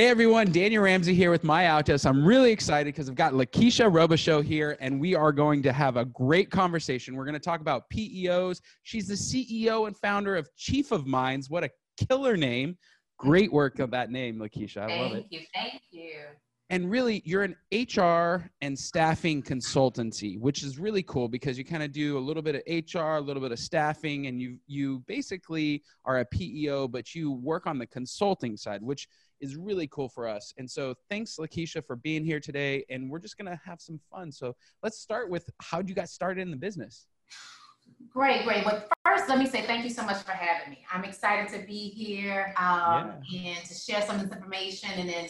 Hey everyone, Daniel Ramsey here with MyOutDesk. I'm really excited because I've got Lakeisha Robichaux here, and we are going to have a great conversation. We're going to talk about PEOs. She's the CEO and founder of Chief of Minds. What a killer name! Great work of that name, Lakeisha. I thank love it. Thank you. Thank you. And really, you're an HR and staffing consultancy, which is really cool because you kind of do a little bit of HR, a little bit of staffing, and you you basically are a PEO, but you work on the consulting side, which is really cool for us. And so thanks, Lakeisha, for being here today. And we're just going to have some fun. So let's start with how you got started in the business. Great, great. Well, first, let me say thank you so much for having me. I'm excited to be here um, yeah. and to share some of this information and then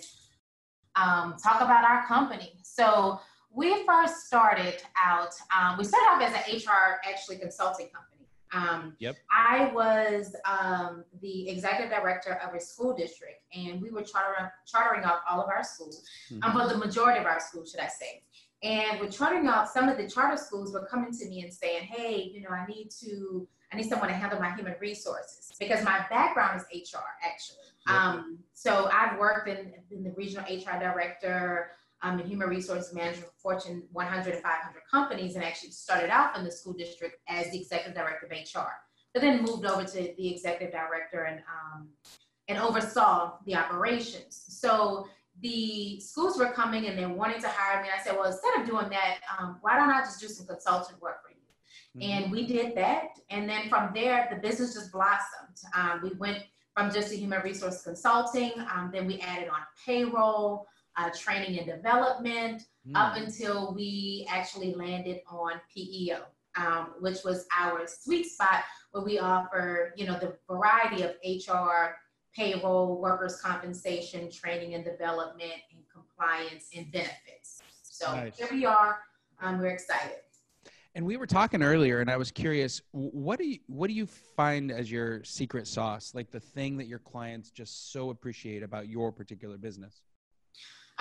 um, talk about our company. So we first started out, um, we started off as an HR actually consulting company. Um, yep. I was um, the executive director of a school district, and we were chartering, chartering out all of our schools, mm-hmm. um, but the majority of our schools, should I say. And we're chartering out some of the charter schools were coming to me and saying, "Hey, you know, I need to, I need someone to handle my human resources because my background is HR, actually. Yep. Um, so I've worked in, in the regional HR director." Um, in human resource management for Fortune 100 and 500 companies and actually started out in the school district as the executive director of HR, but then moved over to the executive director and, um, and oversaw the operations. So the schools were coming and they wanted to hire me. I said, well, instead of doing that, um, why don't I just do some consultant work for you? Mm-hmm. And we did that. And then from there, the business just blossomed. Um, we went from just a human resource consulting, um, then we added on payroll, uh, training and development mm. up until we actually landed on PEO, um, which was our sweet spot where we offer, you know, the variety of HR, payroll, workers' compensation, training and development, and compliance and benefits. So nice. here we are. Um, we're excited. And we were talking earlier, and I was curious, what do you what do you find as your secret sauce, like the thing that your clients just so appreciate about your particular business?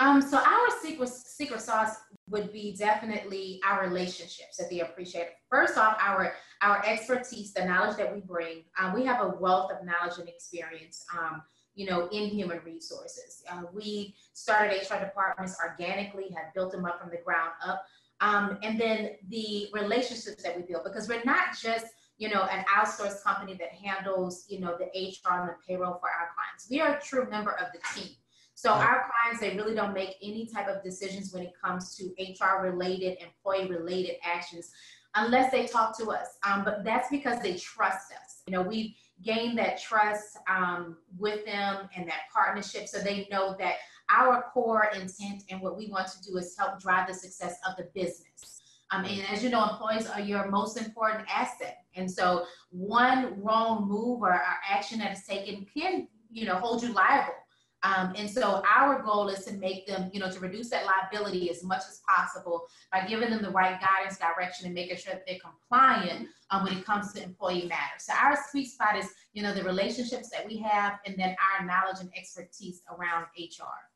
Um, so our secret secret sauce would be definitely our relationships that they appreciate. First off, our our expertise, the knowledge that we bring. Um, we have a wealth of knowledge and experience. Um, you know, in human resources, uh, we started HR departments organically, have built them up from the ground up, um, and then the relationships that we build because we're not just you know, an outsourced company that handles, you know, the HR and the payroll for our clients. We are a true member of the team. So our clients, they really don't make any type of decisions when it comes to HR related, employee related actions unless they talk to us. Um, but that's because they trust us. You know, we've gained that trust um, with them and that partnership so they know that our core intent and what we want to do is help drive the success of the business. Um, and as you know, employees are your most important asset. And so one wrong move or, or action that is taken can, you know, hold you liable um, and so our goal is to make them, you know, to reduce that liability as much as possible by giving them the right guidance, direction, and making sure that they're compliant um, when it comes to employee matters. So our sweet spot is, you know, the relationships that we have and then our knowledge and expertise around HR.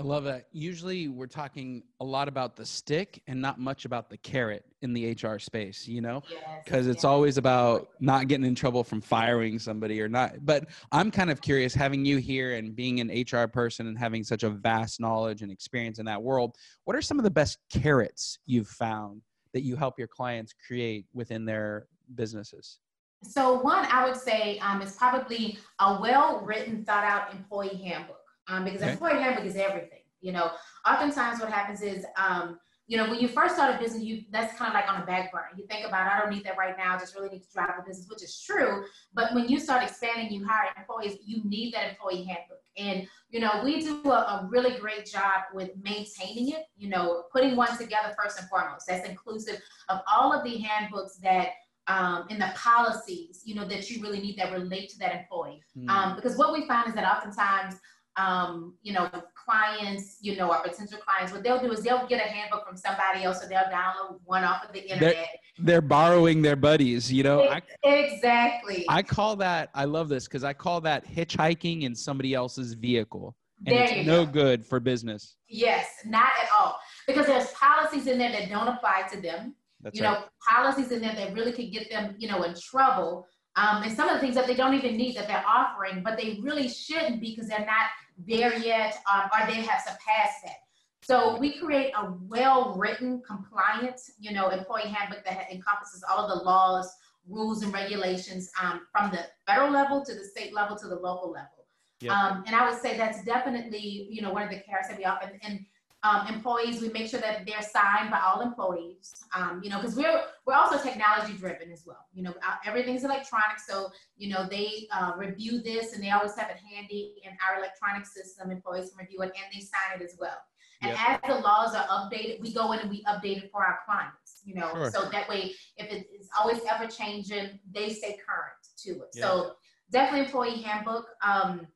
I love that. Usually we're talking a lot about the stick and not much about the carrot in the HR space, you know? Because yes, it's always about not getting in trouble from firing somebody or not. But I'm kind of curious having you here and being an HR person and having such a vast knowledge and experience in that world, what are some of the best carrots you've found that you help your clients create within their businesses? So one I would say um, is probably a well-written, thought-out employee handbook um, because okay. employee handbook is everything. You know, oftentimes what happens is, um, you know, when you first start a business, you that's kind of like on a back burner. You think about, I don't need that right now. I just really need to drive the business, which is true. But when you start expanding, you hire employees. You need that employee handbook, and you know, we do a, a really great job with maintaining it. You know, putting one together first and foremost. That's inclusive of all of the handbooks that um, and the policies, you know, that you really need that relate to that employee. Mm. Um, because what we find is that oftentimes um, you know, clients, you know, our potential clients, what they'll do is they'll get a handbook from somebody else, or they'll download one off of the internet. They're, they're borrowing their buddies, you know. I, exactly. I call that. I love this because I call that hitchhiking in somebody else's vehicle, and there it's no go. good for business. Yes, not at all, because there's policies in there that don't apply to them. That's you right. know, policies in there that really could get them, you know, in trouble Um, and some of the things that they don't even need that they're offering, but they really shouldn't because they're not there yet um, or they have surpassed that. So we create a well-written compliance, you know, employee handbook that encompasses all of the laws, rules, and regulations um, from the federal level to the state level to the local level. Yep. Um, and I would say that's definitely, you know, one of the carrots that we offer. And um, employees, we make sure that they're signed by all employees, um, you know, because we're we're also technology driven as well. You know, everything's electronic, so you know they uh, review this and they always have it handy in our electronic system. Employees can review it and they sign it as well. And yep. as the laws are updated, we go in and we update it for our clients. You know, sure. so that way, if it is always ever changing, they stay current to it. Yep. So definitely employee handbook. Um,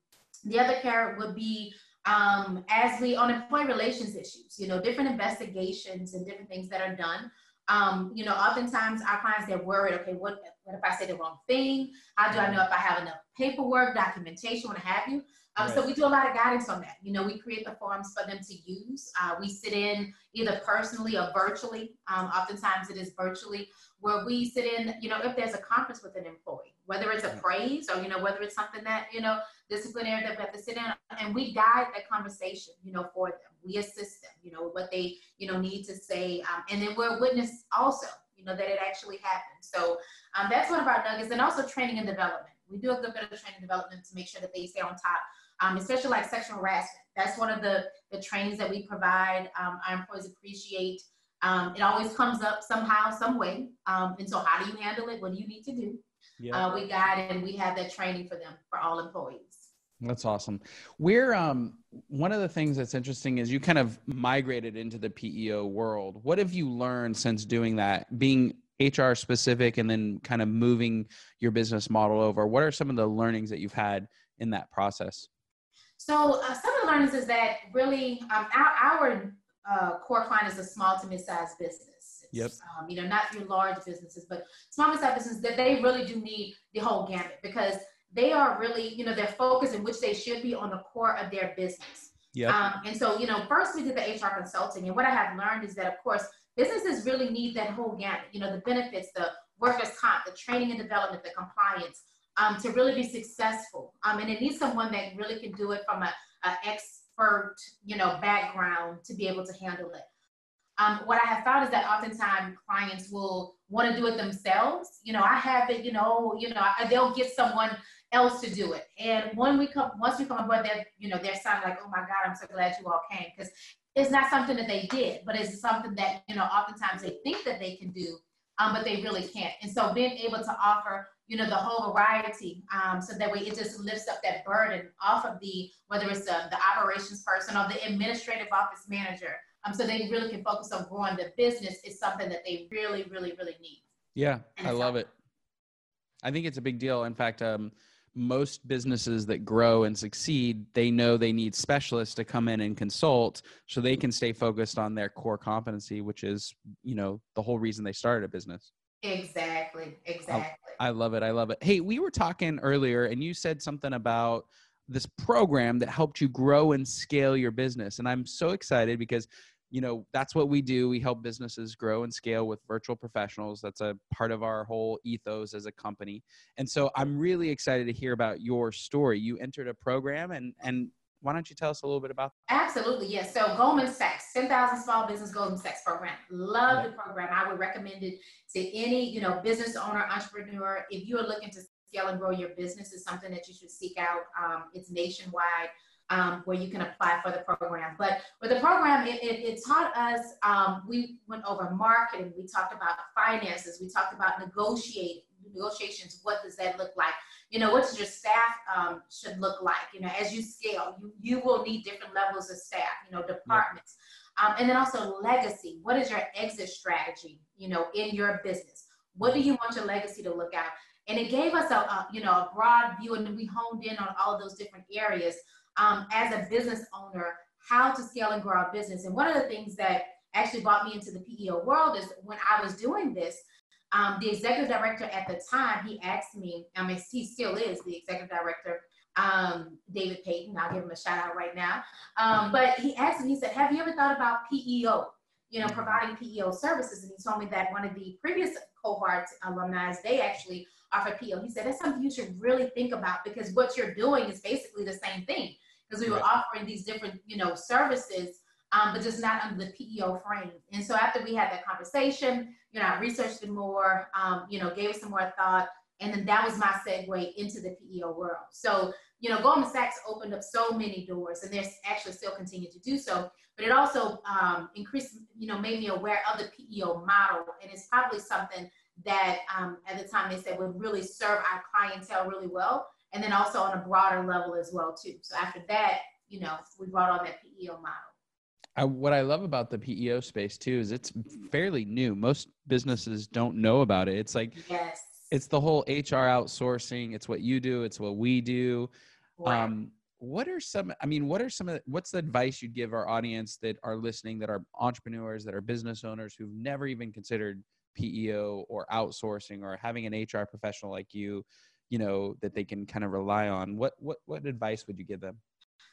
the other carrot would be um, as we on employee relations issues, you know, different investigations and different things that are done. Um, you know, oftentimes our clients they're worried. Okay, what what if I say the wrong thing? How do I know if I have enough paperwork, documentation, what have you? Um, right. So we do a lot of guidance on that. You know, we create the forms for them to use. Uh, we sit in either personally or virtually. Um, oftentimes it is virtually where we sit in. You know, if there's a conference with an employee, whether it's a praise or you know whether it's something that you know disciplinary that we have to sit in and we guide that conversation, you know, for them. We assist them, you know, what they, you know, need to say. Um, and then we're a witness also, you know, that it actually happened. So um, that's one of our nuggets. And also training and development. We do a good bit of training and development to make sure that they stay on top, um, especially like sexual harassment. That's one of the, the trainings that we provide. Um, our employees appreciate. Um, it always comes up somehow, some way. Um, and so how do you handle it? What do you need to do? Yeah. Uh, we guide and we have that training for them for all employees. That's awesome. We're um one of the things that's interesting is you kind of migrated into the PEO world. What have you learned since doing that? Being HR specific and then kind of moving your business model over. What are some of the learnings that you've had in that process? So uh, some of the learnings is that really um, our, our uh, core client is a small to mid-sized business. Yep. Um, you know, not your large businesses, but small to mid-sized businesses that they really do need the whole gamut because they are really, you know, their focus in which they should be on the core of their business. Yeah. Um, and so, you know, first we did the HR consulting, and what I have learned is that, of course, businesses really need that whole gamut. You know, the benefits, the workers' comp, the training and development, the compliance, um, to really be successful. Um, and it needs someone that really can do it from a, a expert, you know, background to be able to handle it. Um, what I have found is that oftentimes clients will want to do it themselves. You know, I have it, you know, you know, they'll get someone else to do it. And when we come, once we come on board, they're, you know, they're sounding like, oh my God, I'm so glad you all came. Because it's not something that they did, but it's something that, you know, oftentimes they think that they can do, um, but they really can't. And so being able to offer, you know, the whole variety, um, so that way it just lifts up that burden off of the, whether it's the, the operations person or the administrative office manager, um, so they really can focus on growing the business is something that they really, really, really need. Yeah, I love it. I think it's a big deal. In fact, um, most businesses that grow and succeed, they know they need specialists to come in and consult so they can stay focused on their core competency, which is, you know, the whole reason they started a business. Exactly. Exactly. I, I love it. I love it. Hey, we were talking earlier and you said something about this program that helped you grow and scale your business. And I'm so excited because you know that's what we do we help businesses grow and scale with virtual professionals that's a part of our whole ethos as a company and so i'm really excited to hear about your story you entered a program and and why don't you tell us a little bit about that? Absolutely, yes. So Goldman Sachs, 10,000 Small Business Goldman Sachs program. Love yeah. the program. I would recommend it to any, you know, business owner, entrepreneur. If you are looking to scale and grow your business, is something that you should seek out. Um, it's nationwide um, where you can apply for the program. But with the program, it, it, it taught us, um, we went over marketing, we talked about finances, we talked about negotiate, negotiations, what does that look like? You know, what does your staff um, should look like? You know, as you scale, you, you will need different levels of staff, you know, departments. Um, and then also legacy. What is your exit strategy, you know, in your business? What do you want your legacy to look out? And it gave us a, a you know, a broad view and we honed in on all of those different areas um, as a business owner how to scale and grow our business. And one of the things that actually brought me into the PEO world is when I was doing this, um, the executive director at the time, he asked me, I mean, he still is the executive director, um, David Payton. I'll give him a shout out right now. Um, but he asked me, he said, Have you ever thought about PEO? you know, providing PEO services. And he told me that one of the previous cohort alumni, they actually offer PEO. He said, that's something you should really think about because what you're doing is basically the same thing because we were offering these different, you know, services, um, but just not under the PEO frame. And so after we had that conversation, you know, I researched it more, um, you know, gave it some more thought. And then that was my segue into the PEO world. So, you know, Goldman Sachs opened up so many doors and they're actually still continue to do so. But it also um, increased, you know, made me aware of the PEO model. And it's probably something that um, at the time they said would really serve our clientele really well. And then also on a broader level as well, too. So after that, you know, we brought on that PEO model. I, what I love about the PEO space too is it's fairly new. Most businesses don't know about it. It's like yes. it's the whole HR outsourcing. It's what you do. It's what we do. Um, what are some? I mean, what are some of? What's the advice you'd give our audience that are listening, that are entrepreneurs, that are business owners who've never even considered PEO or outsourcing or having an HR professional like you, you know, that they can kind of rely on? What what what advice would you give them?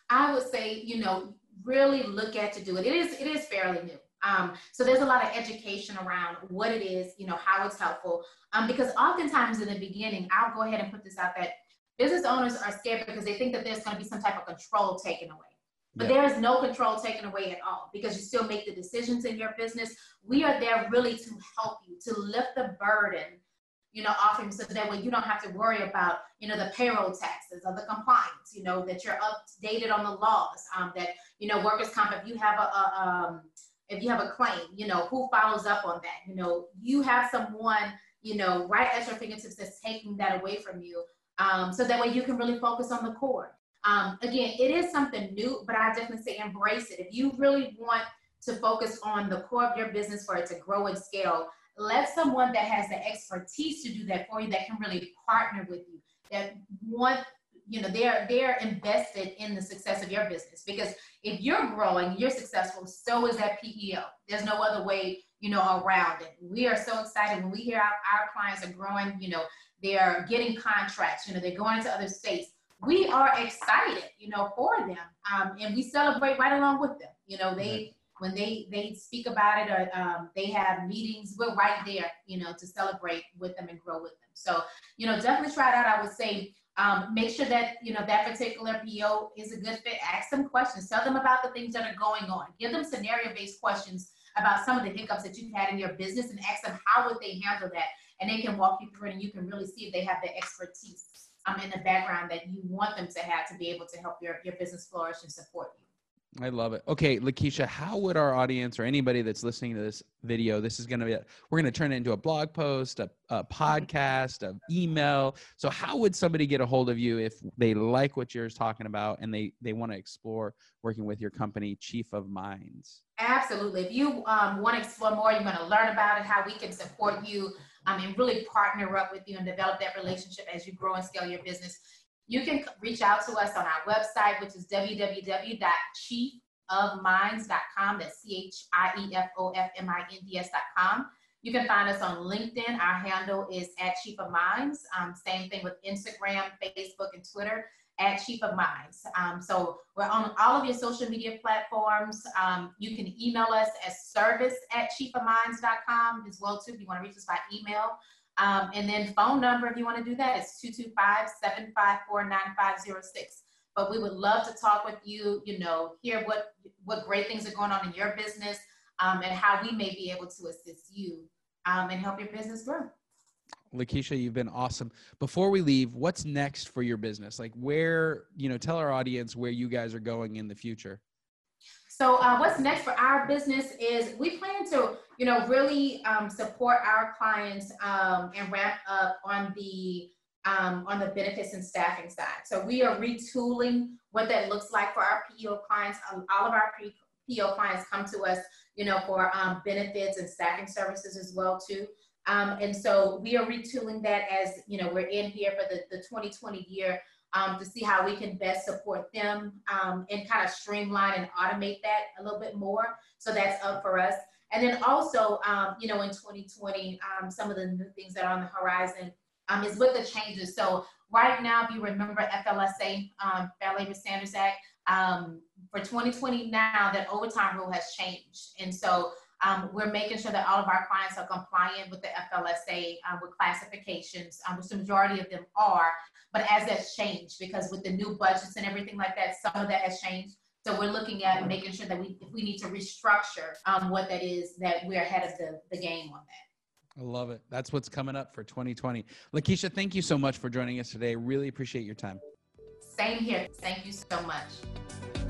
I would say, you know, really look at to do it. It is it is fairly new. Um, so there's a lot of education around what it is, you know, how it's helpful. Um, because oftentimes in the beginning, I'll go ahead and put this out that business owners are scared because they think that there's going to be some type of control taken away. But yeah. there is no control taken away at all because you still make the decisions in your business. We are there really to help you, to lift the burden you know, offering so that way you don't have to worry about, you know, the payroll taxes or the compliance, you know, that you're updated on the laws, um, that, you know, workers' comp, if you have a, a um, if you have a claim, you know, who follows up on that? You know, you have someone, you know, right at your fingertips that's taking that away from you. Um, so that way you can really focus on the core. Um, again, it is something new, but I definitely say embrace it. If you really want to focus on the core of your business for it to grow and scale, let someone that has the expertise to do that for you that can really partner with you that want you know they're they're invested in the success of your business. Because if you're growing you're successful so is that peo there's no other way you know around it. We are so excited when we hear our, our clients are growing you know they're getting contracts you know they're going into other states. We are excited you know for them um, and we celebrate right along with them. You know they when they they speak about it or um, they have meetings, we're right there, you know, to celebrate with them and grow with them. So, you know, definitely try it out. I would say um, make sure that you know that particular PO is a good fit. Ask them questions. Tell them about the things that are going on. Give them scenario-based questions about some of the hiccups that you've had in your business, and ask them how would they handle that, and they can walk you through it, and you can really see if they have the expertise um, in the background that you want them to have to be able to help your, your business flourish and support you. I love it. Okay, Lakeisha, how would our audience or anybody that's listening to this video, this is going to be, a, we're going to turn it into a blog post, a, a podcast, an email. So how would somebody get a hold of you if they like what you're talking about and they, they want to explore working with your company, Chief of Minds? Absolutely. If you um, want to explore more, you want to learn about it, how we can support you um, and really partner up with you and develop that relationship as you grow and scale your business you can reach out to us on our website, which is www.chiefofminds.com. That's C H I E F O F M I N D S.com. You can find us on LinkedIn. Our handle is at Chief of Minds. Um, same thing with Instagram, Facebook, and Twitter at Chief of Minds. Um, so we're on all of your social media platforms. Um, you can email us at service at chiefofminds.com as well too if you want to reach us by email. Um, and then phone number, if you want to do that, is 225-754-9506. But we would love to talk with you, you know, hear what, what great things are going on in your business um, and how we may be able to assist you um, and help your business grow. Lakeisha, you've been awesome. Before we leave, what's next for your business? Like where, you know, tell our audience where you guys are going in the future. So uh, what's next for our business is we plan to, you know, really um, support our clients um, and ramp up on the um, on the benefits and staffing side. So we are retooling what that looks like for our PEO clients. Um, all of our PEO clients come to us, you know, for um, benefits and staffing services as well too. Um, and so we are retooling that as you know we're in here for the, the 2020 year um, to see how we can best support them um, and kind of streamline and automate that a little bit more. So that's up for us. And then also, um, you know, in 2020, um, some of the new things that are on the horizon um, is with the changes. So right now, if you remember FLSA, um, Fair Labor Standards Act, for 2020 now, that overtime rule has changed. And so Um, we're making sure that all of our clients are compliant with the FLSA uh, with classifications, um, which the majority of them are. But as that's changed, because with the new budgets and everything like that, some of that has changed. So we're looking at making sure that we, if we need to restructure um, what that is, that we're ahead of the, the game on that. I love it. That's what's coming up for 2020. Lakeisha, thank you so much for joining us today. Really appreciate your time. Same here. Thank you so much.